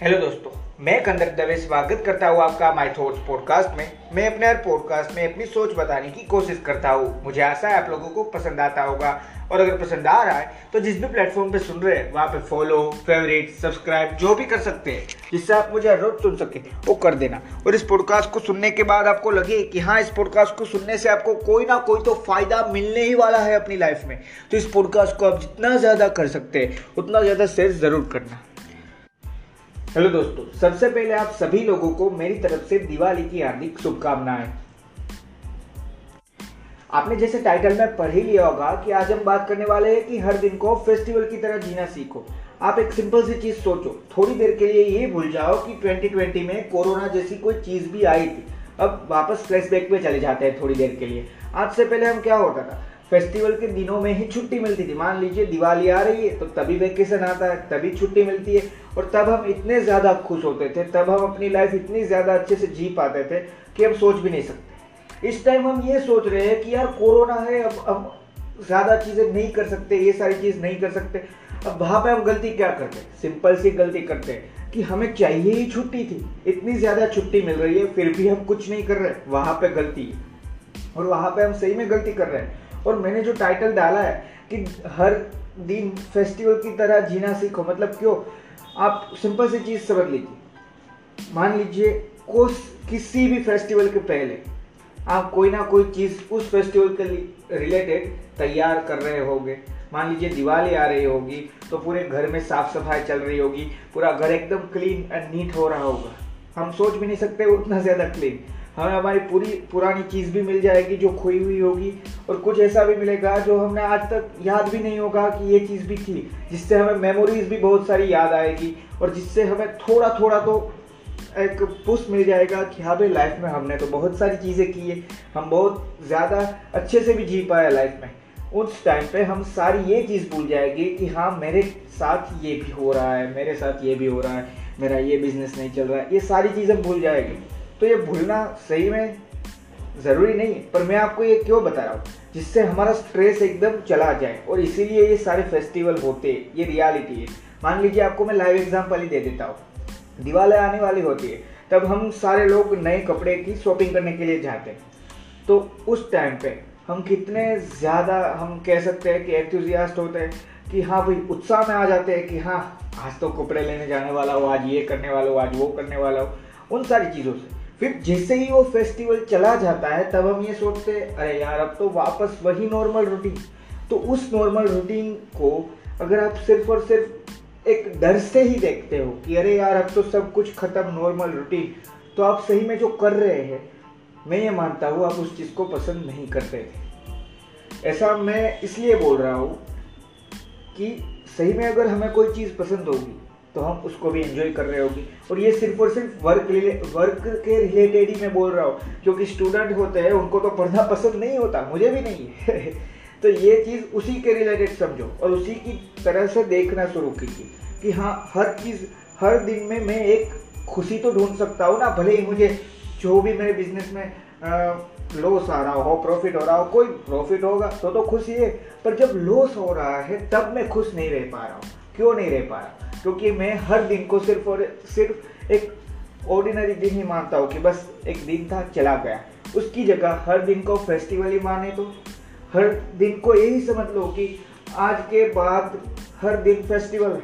Hello दोस्तों, मैं कंदर दवे स्वागत करता हूँ आपका माई थॉट्स पॉडकास्ट में। मैं अपने हर पॉडकास्ट में अपनी सोच बताने की कोशिश करता हूँ। मुझे आशा है आप लोगों को पसंद आता होगा। और अगर पसंद आ रहा है तो जिस भी प्लेटफॉर्म पे सुन रहे हैं, वहाँ पे फॉलो फेवरेट सब्सक्राइब जो भी कर सकते हैं, जिससे आप मुझे हर रोज सुन सके, वो कर देना। और इस पॉडकास्ट को सुनने के बाद आपको लगे कि हाँ इस पॉडकास्ट को सुनने से आपको कोई ना कोई तो फ़ायदा मिलने ही वाला है अपनी लाइफ में। तो इस पॉडकास्ट को आप जितना ज़्यादा कर सकते हैं, उतना ज़्यादा शेयर ज़रूर करना। हेलो दोस्तों, सबसे पहले आप सभी लोगों को मेरी तरफ़ से दिवाली की हार्दिक शुभकामनाएँ। आपने जैसे टाइटल में पढ़ ही लिया होगा कि आज हम बात करने वाले हैं कि हर दिन को फेस्टिवल की तरह जीना सीखो। आप एक सिंपल सी चीज़ सोचो, थोड़ी देर के लिए ये भूल जाओ कि 2020 में कोरोना जैसी कोई चीज़ भी आई थी। अब वापस फ्लैशबैक में चले जाते हैं थोड़ी देर के लिए। आज से पहले हम क्या होता था? फेस्टिवल के दिनों में ही छुट्टी मिलती थी। मान लीजिए, दिवाली आ रही है तो तभी वेकेशन आता है, तभी छुट्टी मिलती है, और तब हम इतने ज़्यादा खुश होते थे, तब हम अपनी लाइफ इतनी ज़्यादा अच्छे से जी पाते थे कि हम सोच भी नहीं सकते। इस टाइम हम ये सोच रहे हैं कि यार कोरोना है, अब हम ज़्यादा चीज़ें नहीं कर सकते, ये सारी चीज़ नहीं कर सकते। अब वहाँ पे हम गलती क्या करते? सिंपल सी गलती करते हैं कि हमें चाहिए ही छुट्टी थी, इतनी ज़्यादा छुट्टी मिल रही है, फिर भी हम कुछ नहीं कर रहे। वहाँ पे गलती है, और वहाँ पे हम सही में गलती कर रहे हैं। और मैंने जो टाइटल डाला है कि हर दिन फेस्टिवल की तरह जीना सीखो मतलब क्यों? आप सिंपल सी चीज़ समझ लीजिए। मान लीजिए, कोस किसी भी फेस्टिवल के पहले आप कोई ना कोई चीज़ उस फेस्टिवल के रिलेटेड तैयार कर रहे होंगे। मान लीजिए, दिवाली आ रही होगी तो पूरे घर में साफ़ सफ़ाई चल रही होगी, पूरा घर एकदम क्लीन एंड नीट हो रहा होगा। हम सोच भी नहीं सकते उतना ज़्यादा क्लीन हमें हमारी पूरी पुरानी चीज़ भी मिल जाएगी जो खोई हुई होगी। और कुछ ऐसा भी मिलेगा जो हमने आज तक याद भी नहीं होगा कि ये चीज़ भी थी, जिससे हमें मेमोरीज भी बहुत सारी याद आएगी और जिससे हमें थोड़ा थोड़ा तो एक पुश मिल जाएगा कि हाँ भाई लाइफ में हमने तो बहुत सारी चीज़ें की है। हम बहुत ज़्यादा अच्छे से भी जी पाए लाइफ में। उस टाइम पे हम सारी ये चीज़ भूल जाएगी कि हाँ मेरे साथ ये भी हो रहा है, मेरे साथ ये भी हो रहा है, मेरा ये बिज़नेस नहीं चल रहा है। ये सारी चीज़ें भूल जाएगी। तो ये भूलना सही में ज़रूरी नहीं है पर मैं आपको ये क्यों बता रहा हूँ? जिससे हमारा स्ट्रेस एकदम चला जाए, और इसीलिए ये सारे फेस्टिवल होते हैं ये रियलिटी है। मान लीजिए आपको मैं लाइव एग्ज़ाम्पल ही दे देता हूँ। दिवाली आने वाली होती है, तब हम सारे लोग नए कपड़े की शॉपिंग करने के लिए जाते हैं। तो उस टाइम पे हम कितने ज़्यादा, हम कह सकते हैं कि एंथुजियास्ट होते हैं कि हाँ भाई, उत्साह में आ जाते हैं कि हाँ आज तो कपड़े लेने जाने वाला हो, आज ये करने वाला हो, आज वो करने वाला हो। उन सारी चीज़ों से। फिर जैसे ही वो फेस्टिवल चला जाता है, तब हम ये सोचते हैं, अरे यार, अब तो वापस वही नॉर्मल रूटीन तो उस नॉर्मल रूटीन को अगर आप सिर्फ़ और सिर्फ़ एक डर से ही देखते हो कि अरे यार, अब तो सब कुछ खत्म नॉर्मल रूटीन तो आप सही में जो कर रहे हैं, मैं ये मानता हूँ, आप उस चीज़ को पसंद नहीं करते थे ऐसा मैं इसलिए बोल रहा हूँ कि सही में अगर हमें कोई चीज़ पसंद होगी तो हम उसको भी एंजॉय कर रहे होगी। और ये सिर्फ़ और सिर्फ़ वर्क वर्क के रिलेटेड ही मैं बोल रहा हूँ, क्योंकि स्टूडेंट होते हैं, उनको तो पढ़ना पसंद नहीं होता, मुझे भी नहीं तो ये चीज़ उसी के रिलेटेड समझो, और उसी की तरह से देखना शुरू कीजिए, कि हाँ हर चीज़, हर दिन में मैं एक खुशी तो ढूंढ सकता हूँ ना, भले ही मुझे जो भी मेरे बिज़नेस में लॉस आ रहा हो प्रॉफिट हो रहा हो, कोई प्रॉफिट होगा तो तो खुशी है, पर जब लॉस हो रहा है, तब मैं खुश नहीं रह पा रहा हूँ। क्यों नहीं रह पा रहा? क्योंकि मैं हर दिन को सिर्फ़ और सिर्फ़ एक ऑर्डिनरी दिन ही मानता हूँ कि बस एक दिन था, चला गया। उसकी जगह हर दिन को फेस्टिवल ही माने तो। हर दिन को यही समझ लो कि आज के बाद हर दिन फेस्टिवल है।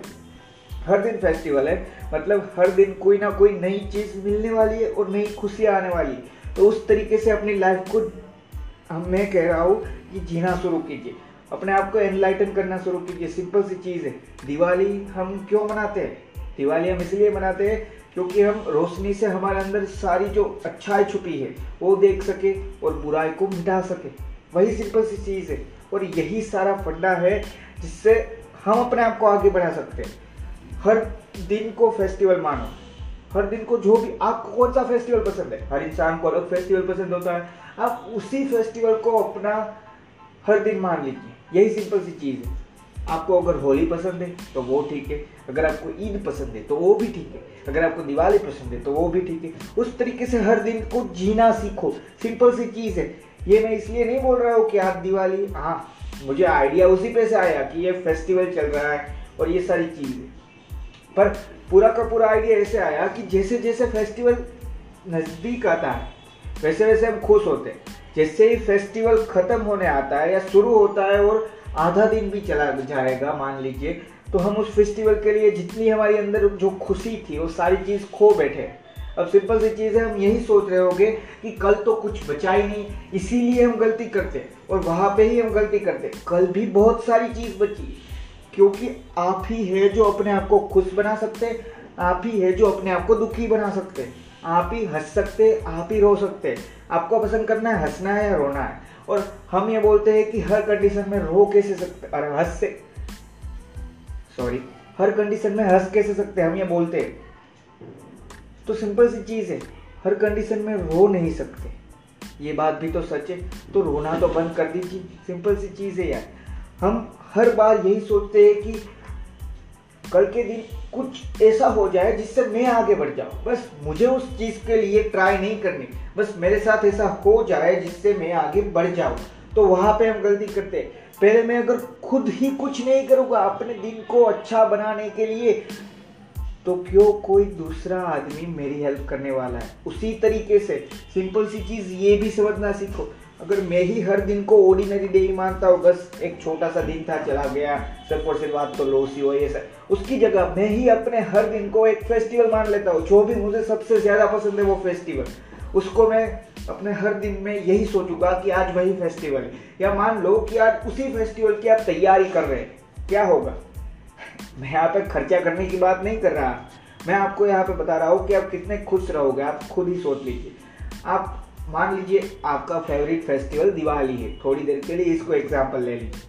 हर दिन फेस्टिवल है मतलब हर दिन कोई ना कोई नई चीज़ मिलने वाली है और नई खुशियाँ आने वाली है। तो उस तरीके से अपनी लाइफ को, मैं कह रहा हूँ कि जीना शुरू कीजिए। अपने आप को एनलाइटन करना शुरू कीजिए। सिंपल सी चीज़ है। दिवाली हम क्यों मनाते हैं? दिवाली हम इसलिए मनाते हैं क्योंकि हम रोशनी से हमारे अंदर सारी जो अच्छाई छुपी है, वो देख सके और बुराई को मिटा सके। वही सिंपल सी चीज़ है। और यही सारा फंडा है जिससे हम अपने आप को आगे बढ़ा सकते हैं। हर दिन को फेस्टिवल मानो। हर दिन को जो भी, आपको कौन सा फेस्टिवल पसंद है? हर इंसान को अलग फेस्टिवल पसंद होता है। आप उसी फेस्टिवल को अपना हर दिन मान लीजिए। यही सिंपल सी चीज़ है। आपको अगर होली पसंद है तो वो ठीक है। अगर आपको ईद पसंद है तो वो भी ठीक है। अगर आपको दिवाली पसंद है तो वो भी ठीक है। उस तरीके से हर दिन को जीना सीखो। सिंपल सी चीज़ है। ये मैं इसलिए नहीं बोल रहा हूँ कि आप दिवाली हाँ मुझे आइडिया उसी पे से आया कि ये फेस्टिवल चल रहा है और ये सारी चीज़ है। पर पूरा का पूरा आइडिया ऐसे आया कि जैसे जैसे फेस्टिवल नज़दीक आता है वैसे वैसे हम खुश होते हैं। जैसे ही फेस्टिवल ख़त्म होने आता है या शुरू होता है और आधा दिन भी चला जाएगा, मान लीजिए तो हम उस फेस्टिवल के लिए जितनी हमारे अंदर जो खुशी थी, वो सारी चीज़ खो बैठे। अब सिंपल सी चीज़ है, हम यही सोच रहे होंगे कि कल तो कुछ बचा ही नहीं, इसीलिए हम गलती करते और वहाँ पे ही हम गलती करते। कल भी बहुत सारी चीज़ बची, क्योंकि आप ही है जो अपने आप को खुश बना सकते, आप ही है जो अपने आप को दुखी बना सकते। आप ही हंस सकते, आप ही रो सकते। आपको पसंद करना है, हंसना है या रोना है। और हम ये बोलते हैं कि हर कंडीशन में रो कैसे सकते, अरे हंस से। सॉरी हर कंडीशन में हंस कैसे सकते हम ये बोलते हैं। तो सिंपल सी चीज़ है, हर कंडीशन में रो नहीं सकते। ये बात भी तो सच है तो रोना तो बंद कर दीजिए सिंपल सी चीज़ है यार। हम हर बार यही सोचते हैं कि कल के दिन कुछ ऐसा हो जाए जिससे मैं आगे बढ़ जाऊँ। बस मुझे उस चीज़ के लिए ट्राई नहीं करनी। बस मेरे साथ ऐसा हो जाए जिससे मैं आगे बढ़ जाऊँ। तो वहाँ पे हम गलती करते हैं। पहले मैं अगर खुद ही कुछ नहीं करूँगा अपने दिन को अच्छा बनाने के लिए तो क्यों कोई दूसरा आदमी मेरी हेल्प करने वाला है? उसी तरीके से सिंपल सी चीज़ ये भी समझना सीखो। अगर मैं ही हर दिन को ऑर्डिनरी डे ही मानता हूँ, बस एक छोटा सा दिन था, चला गया और सिर्फ़ बात तो लॉस ही हो ये सब। उसकी जगह मैं ही अपने हर दिन को एक फेस्टिवल मान लेता हूँ, जो भी मुझे सबसे ज़्यादा पसंद है वो फेस्टिवल उसको मैं अपने हर दिन में यही सोचूँगा कि आज वही फेस्टिवल है। या मान लो कि आज उसी फेस्टिवल की आप तैयारी कर रहे हैं, क्या होगा? मैं यहाँ पे खर्चा करने की बात नहीं कर रहा। मैं आपको यहाँ पे बता रहा हूँ कि आप कितने खुश रहोगे, आप खुद ही सोच लीजिए। आप मान लीजिए आपका फेवरेट फेस्टिवल दिवाली है। थोड़ी देर के लिए इसको एग्ज़ाम्पल ले लीजिए।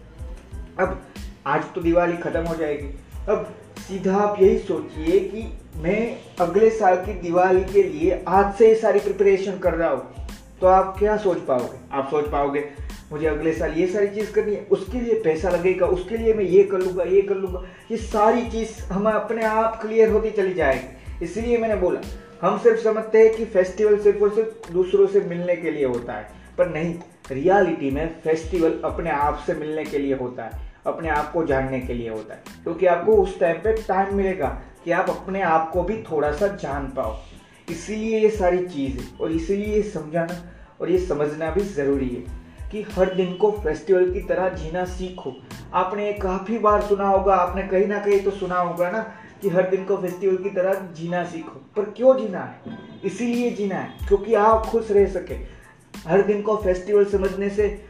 अब, आज तो दिवाली खत्म हो जाएगी। अब, सीधा आप यही सोचिए कि मैं अगले साल की दिवाली के लिए आज से ही सारी प्रिपरेशन कर रहा हूँ। तो आप क्या सोच पाओगे? आप सोच पाओगे, मुझे अगले साल ये सारी चीज़ करनी है, उसके लिए पैसा लगेगा, उसके लिए मैं ये कर लूँगा, ये कर लूँगा। ये सारी चीज़ हम अपने आप क्लियर होती चली जाएगी। इसलिए मैंने बोला हम सिर्फ़ समझते हैं कि फेस्टिवल सिर्फ़ और सिर्फ़ दूसरों से मिलने के लिए होता है, पर नहीं रियलिटी में फेस्टिवल अपने आप से मिलने के लिए होता है, अपने आप को जानने के लिए होता है, क्योंकि तो आपको उस टाइम पे टाइम मिलेगा कि आप अपने आप को भी थोड़ा सा जान पाओ। इसीलिए ये सारी चीज़ है और इसीलिए ये समझाना और ये समझना भी ज़रूरी है। कि हर दिन को फेस्टिवल की तरह जीना सीखो। आपने काफ़ी बार सुना होगा, आपने कहीं ना कहीं तो सुना होगा ना, कि हर दिन को फेस्टिवल की तरह जीना सीखो। पर क्यों जीना है? इसीलिए जीना है, क्योंकि आप खुश रह सके। हर दिन को फेस्टिवल समझने से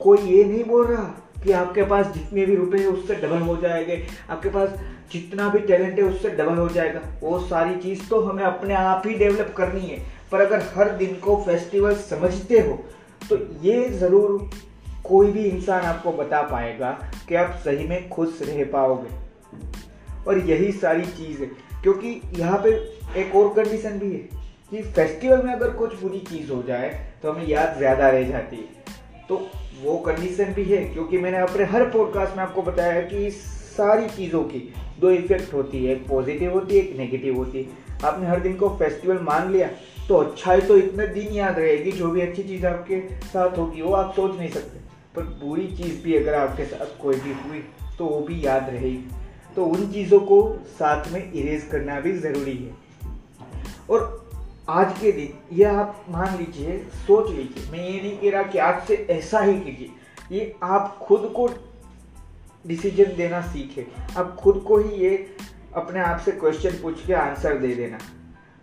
कोई ये नहीं बोल रहा कि आपके पास जितने भी रुपए हैं, उससे डबल हो जाएँगे। आपके पास जितना भी टैलेंट है, उससे डबल हो जाएगा। वो सारी चीज़ तो हमें अपने आप ही डेवलप करनी है। पर अगर हर दिन को फेस्टिवल समझते हो तो ये ज़रूर कोई भी इंसान आपको बता पाएगा कि आप सही में खुश रह पाओगे। और यही सारी चीज़ है, क्योंकि यहाँ पे एक और कंडीशन भी है कि फेस्टिवल में अगर कुछ बुरी चीज़ हो जाए तो हमें याद ज़्यादा रह जाती है। तो वो कंडीशन भी है, क्योंकि मैंने अपने हर पॉडकास्ट में आपको बताया है कि इस सारी चीज़ों की दो इफ़ेक्ट होती है, एक पॉजिटिव होती है, एक नेगेटिव होती है। आपने हर दिन को फेस्टिवल मान लिया तो अच्छाई तो इतने दिन याद रहेगी, जो भी अच्छी चीज़ आपके साथ होगी, वो आप सोच नहीं सकते। पर बुरी चीज़ भी अगर आपके साथ कोई भी हुई तो वो भी याद रहेगी। तो उन चीज़ों को साथ में इरेज करना भी ज़रूरी है। और आज के दिन, ये आप मान लीजिए, सोच लीजिए, मैं ये नहीं कह रहा कि आज से ऐसा ही कीजिए। ये आप खुद को डिसीज़न देना सीखे। आप खुद को ही ये अपने आप से क्वेश्चन पूछ के आंसर दे देना।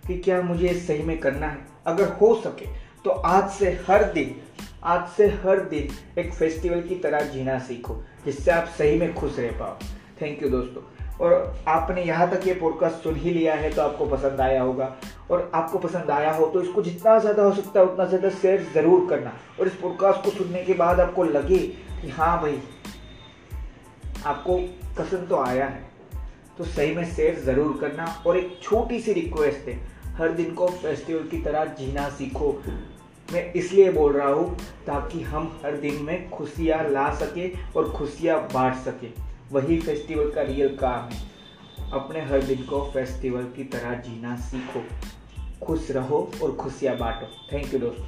कि क्या मुझे सही में करना है? अगर हो सके तो आज से हर दिन, आज से हर दिन एक फेस्टिवल की तरह जीना सीखो, जिससे आप सही में खुश रह पाओ। थैंक यू दोस्तों। और आपने यहाँ तक ये पॉडकास्ट सुन ही लिया है तो आपको पसंद आया होगा। और आपको पसंद आया हो तो इसको जितना ज़्यादा हो सकता है, उतना ज़्यादा शेयर ज़रूर करना। और इस पॉडकास्ट को सुनने के बाद आपको लगे कि हाँ भाई, आपको पसंद तो आया है। तो सही में शेयर ज़रूर करना। और एक छोटी सी रिक्वेस्ट है हर दिन को फेस्टिवल की तरह जीना सीखो। मैं इसलिए बोल रहा हूँ ताकि हम हर दिन में खुशियाँ ला सके और खुशियाँ बांट सके। वही फेस्टिवल का रियल काम है। अपने हर दिन को फेस्टिवल की तरह जीना सीखो। खुश रहो और खुशियाँ बांटो। थैंक यू दोस्तों।